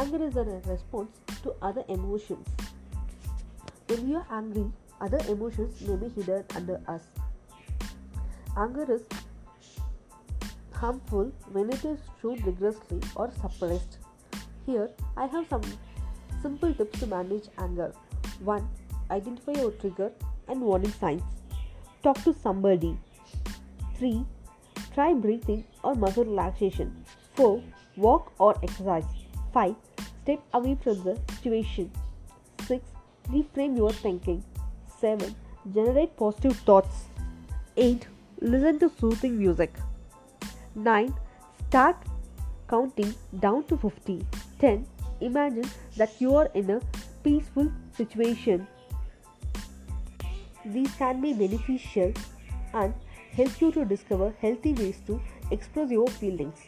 Anger is a response to other emotions. When we are angry, other emotions may be hidden under us. Anger is harmful when it is shown rigorously or suppressed. Here, I have some simple tips to manage anger. 1. Identify your trigger and warning signs. Talk to somebody. 3. Try breathing or muscle relaxation. 4. Walk or exercise. 5. Step away from the situation. 6. Reframe your thinking. 7. Generate positive thoughts. 8. Listen to soothing music. 9. Start counting down to 50. 10. Imagine that you are in a peaceful situation. These can be beneficial and help you to discover healthy ways to express your feelings.